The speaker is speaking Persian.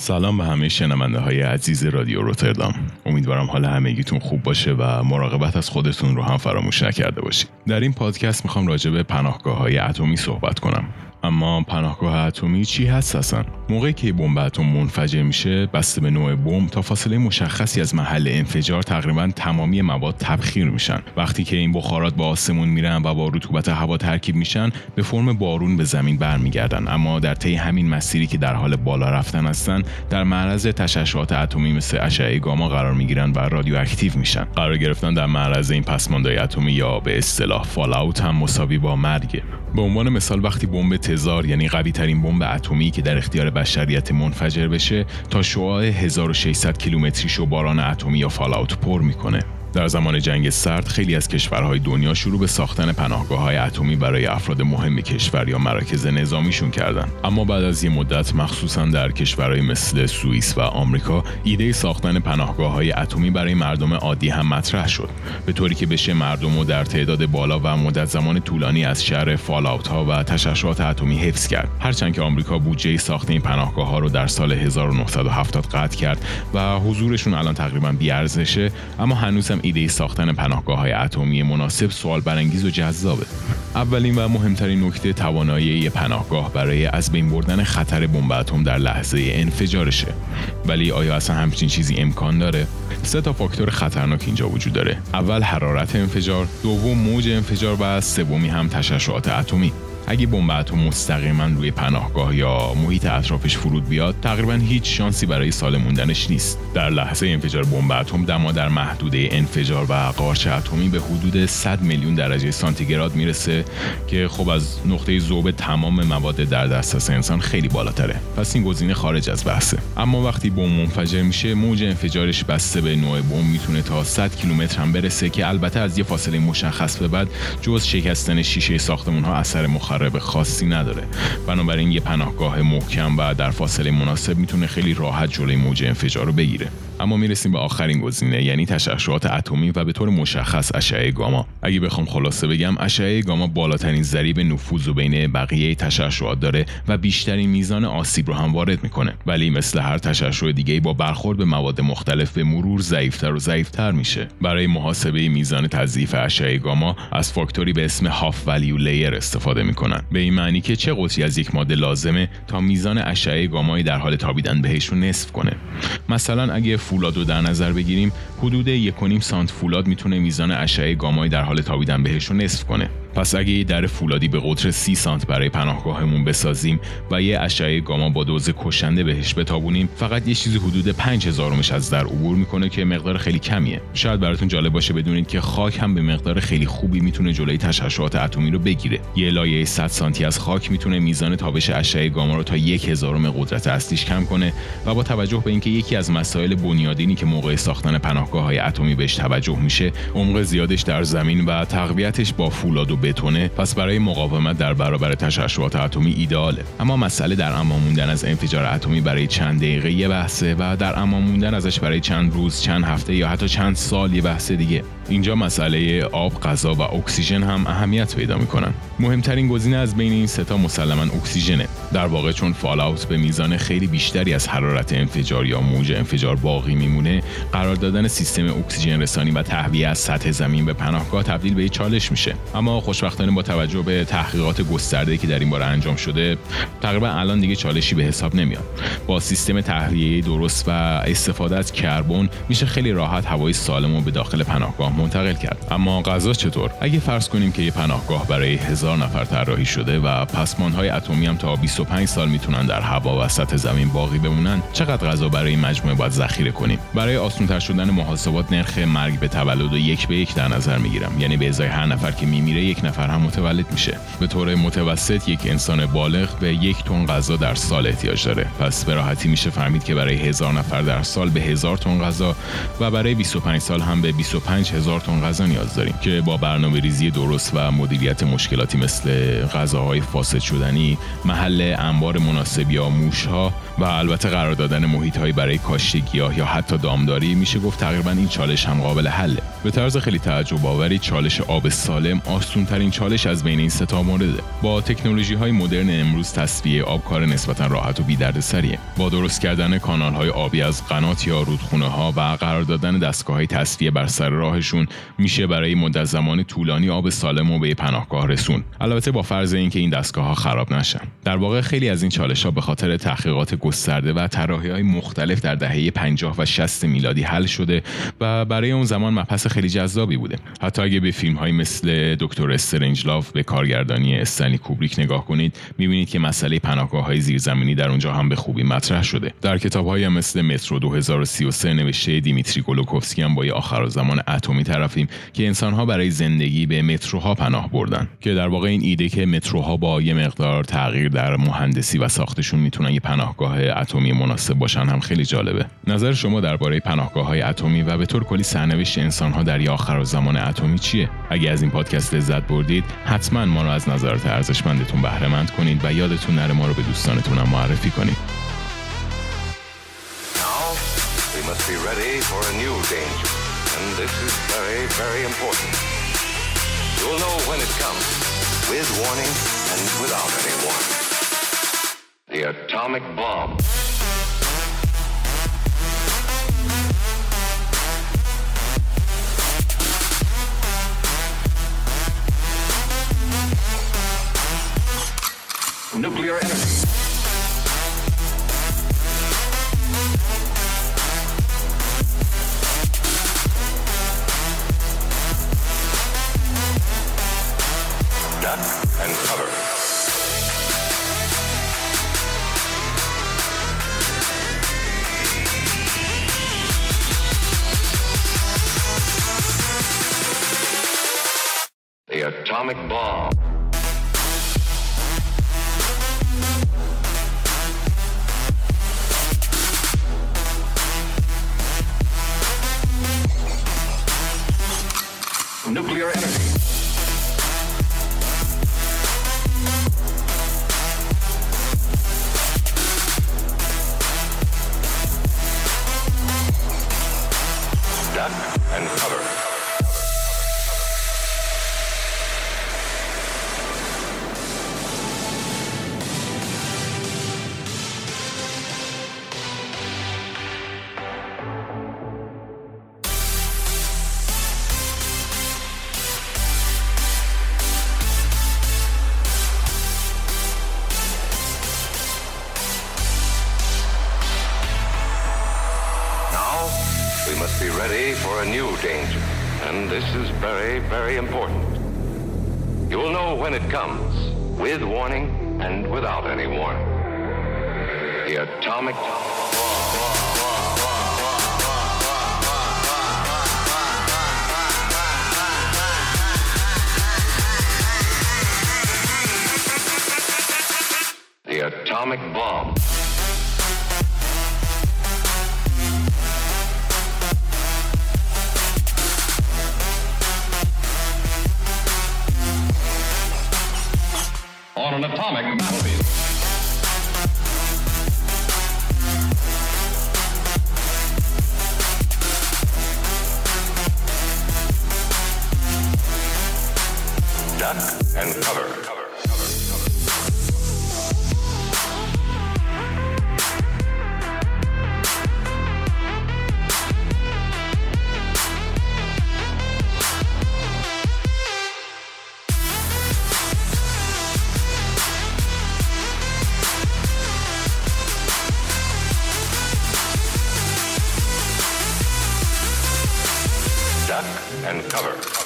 سلام به همه شنونده های عزیز رادیو روتردام. امیدوارم حال همگیتون خوب باشه و مراقبت از خودتون رو هم فراموش نکرده باشید. در این پادکست می‌خوام راجع به پناهگاه های اتمی صحبت کنم. اما پناهگاه اتمی چی هست اصلا؟ موقعی که بمب اتم منفجر میشه بسته به نوع بمب تا فاصله مشخصی از محل انفجار تقریبا تمامی مواد تبخیر میشن. وقتی که این بخارات با آسمون میرن و با رطوبت هوا ترکیب میشن به فرم بارون به زمین برمیگردن. اما در طی همین مسیری که در حال بالا رفتن هستن در معرض تشعشعات اتمی مثل اشعه گاما قرار می‌گیرن و رادیواکتیو میشن. قرار گرفتن در معرض این پسماندهای اتمی یا به اصطلاح فالاوت هم مساوی با مرگه به عنوان مثال وقتی بمب تزار یعنی قوی ترین بمب اتمی که در اختیار بشریت منفجر بشه تا شعاع 1600 کیلومتری باران اتمی یا فالاوت پر می‌کنه. در زمان جنگ سرد خیلی از کشورهای دنیا شروع به ساختن پناهگاه های اتمی برای افراد مهم کشور یا مراکز نظامیشون کردن. اما بعد از یه مدت مخصوصا در کشورهای مثل سوئیس و آمریکا ایده ساختن پناهگاه های اتمی برای مردم عادی هم مطرح شد. به طوری که بشه مردم رو در تعداد بالا و مدت زمان طولانی از شهر فالاوت ها و تشعشعات اتمی حفظ کرد. هرچند که آمریکا بودجه ساخت این پناهگاه ها رو در سال 1970 قطع کرد و حضورشون الان تقریبا بیارزشه اما هنوز ایده ساختن پناهگاه های اتمی مناسب سوال برانگیز و جذابه. اولین و مهمترین نکته توانایی پناهگاه برای از بین بردن خطر بمب اتم در لحظه انفجارشه. ولی آیا اصلا همچین چیزی امکان داره؟ سه تا فاکتور خطرناک اینجا وجود داره. اول حرارت انفجار. دوم موج انفجار و سومی هم تشعشعات اتمی. اگه بمب اتم مستقیما روی پناهگاه یا محیط اطرافش فرود بیاد تقریبا هیچ شانسی برای سال موندنش نیست. در لحظه انفجار بمب اتم دما در محدوده انفجار و قارچ اتمی به حدود 100 میلیون درجه سانتیگراد می‌رسه که خب از نقطه ذوب تمام مواد در دسترس انسان خیلی بالاتره. پس این گزینه خارج از بحثه. اما وقتی بمب منفجر میشه موج انفجارش بسته به نوع بمب می‌تونه تا 100 کیلومتر هم برسه که البته از یه فاصله مشخص به بعد جز شکستن شیشه ساختمون ها اثر مخرب خاصی نداره. بنابراین یه پناهگاه محکم و در فاصله مناسب می‌تونه خیلی راحت جلوی موج انفجار رو بگیره. اما می‌رسیم به آخرین گزینه یعنی تشعشعات اتمی و به طور مشخص اشعه گاما. اگه بخوام خلاصه بگم اشعه گاما بالاترین ضریب نفوذ و بین بقیه تشعشعات داره و بیشترین میزان آسیب رو هم وارد می‌کنه. ولی مثل هر تشعشع دیگه با برخورد به مواد مختلف به مرور ضعیفتر و ضعیفتر میشه. برای محاسبه میزان تضعیف اشعه گاما از فاکتوری به اسم هاف ولیو لیر استفاده می‌کنن. به این معنی که چه قطری از یک ماده لازمه تا میزان اشعه گامایی در حال تابیدن بهش رو نصف کنه؟ مثلا اگه فولاد رو در نظر بگیریم حدود 1.5 سانت فولاد می‌تونه میزان اشعه گامایی در حال تابیدن بهش رو نصف کنه. پس اگه یه در فولادی به قطر 30 سانت برای پناهگاهمون بسازیم و یه اشعه گاما با دوز کشنده بهش بتابونیم فقط یه چیزی حدود 5000 مش از در عبور می‌کنه که مقدار خیلی کمیه. شاید براتون جالب باشه بدونید که خاک هم به مقدار خیلی خوبی می‌تونه جلوی تشعشعات اتمی رو بگیره. یه لایه 100 سانتی از خاک می‌تونه میزان تابش اشعه گاما رو تا یک هزارم قدرت اصلیش کم کنه و با توجه به اینکه یکی از مسائل بنیادینی که موقع ساختن پناهگاه های اتمی بهش توجه میشه عمق زیادش در زمین و تقویتش با فولاد بتونه پس برای مقاومت در برابر تشعشعات اتمی ایداله اما مسئله در امان موندن از انفجار اتمی برای چند دقیقه یه بحثه و در امان موندن ازش برای چند روز چند هفته یا حتی چند سال یه بحث دیگه. اینجا مسئله آب، غذا و اکسیژن هم اهمیت پیدا می‌کنن. مهمترین گزینه از بین این ستا مسلما اکسیژنه. در واقع چون فالاوت به میزان خیلی بیشتری از حرارت انفجار یا موج انفجار باقی میمونه، قرار دادن سیستم اکسیژن رسانی و تهویه از سطح زمین به پناهگاه تبدیل به چالش میشه. اما خوشبختانه با توجه به تحقیقات گسترده که در این باره انجام شده، تقریبا الان دیگه چالشی به حساب نمیاد. با سیستم تهویه درست و استفاده از کربن میشه خیلی راحت هوای سالم رو به داخل پناهگاه منتقل کرد. اما غذا چطور؟ اگه فرض کنیم که یه پناهگاه برای هزار نفر طراحی شده و پسماندهای اتمی هم تا 25 سال می‌تونن در هوا و سطح زمین باقی بمونن چقدر غذا برای این مجموعه باید ذخیره کنیم؟ برای آسانتر شدن محاسبات نرخ مرگ به تولد و یک به یک در نظر می‌گیرم. یعنی به ازای هر نفر که میمیره یک نفر هم متولد میشه. به طور متوسط یک انسان بالغ به یک تن غذا در سال احتیاج داره. پس به راحتی میشه فهمید که برای هزار نفر در سال به هزار تن غذا و برای 25 سال هم به 25 هزار تن غذا نیاز داریم که با برنامه ریزی درست و مدیریت مشکلاتی مثل غذاهای فاسد شدنی محل انبار مناسب یا موشها و البته قرار دادن محیط هایی برای کاشت گیاه یا حتی دامداری میشه گفت تقریبا این چالش هم قابل حله. به طرز خیلی تعجب آوری چالش آب سالم آسون ترین چالش از بین این ستا مورده با تکنولوژی های مدرن امروز تصفیه آب کار نسبتا راحت و بی‌دردسریه. با درست کردن کانال های آبی از قنات یا رودخونه ها و قرار دادن دستگاه های تصفیه بر سر راهشون میشه برای مدت زمان طولانی آب سالم و به پناهگاه رسون. البته با فرض اینکه این دستگاه ها خراب نشن. در واقع خیلی از این چالش ها به خاطر تحقیقات گسترده و طراحی های مختلف در دهه 50 و 60 میلادی حل شده و برای اون زمان مبحث خیلی جذابی بوده. حتی اگه به فیلم های مثل دکتر لاف به کارگردانی استنلی کوبریک نگاه کنید می‌بینید که مسئله پناهگاه های زیرزمینی در اونجا هم به خوبی مطرح شده. در کتاب های مثل مترو 2033 نوشته دیمیتری گولوکوفسکی هم با آخر زمان اتمی طرفیم که انسان ها برای زندگی به متروها پناه بردن. که در واقع این ایده که متروها با یه مقدار تغییر در مهندسی و ساختشون می‌تونن یه پناهگاه اتمی مناسب باشن هم خیلی جالبه. نظر شما درباره پناهگاه های اتمی و به طور کلی سرنوشت انسان ها در آخر زمان اتمی چیه؟ اگه از این پادکست لذت بردید حتما ما رو از نظرات ارزشمندتون بهره مند کنید و یادتون نره ما رو به دوستانتون هم معرفی کنید. The atomic bomb. Atomic bomb. nuclear energy. Duck and cover. Must be ready for a new danger. And this is very, very important. You will know when it comes, with warning and without any warning. The atomic on an atomic battlefield. Cover.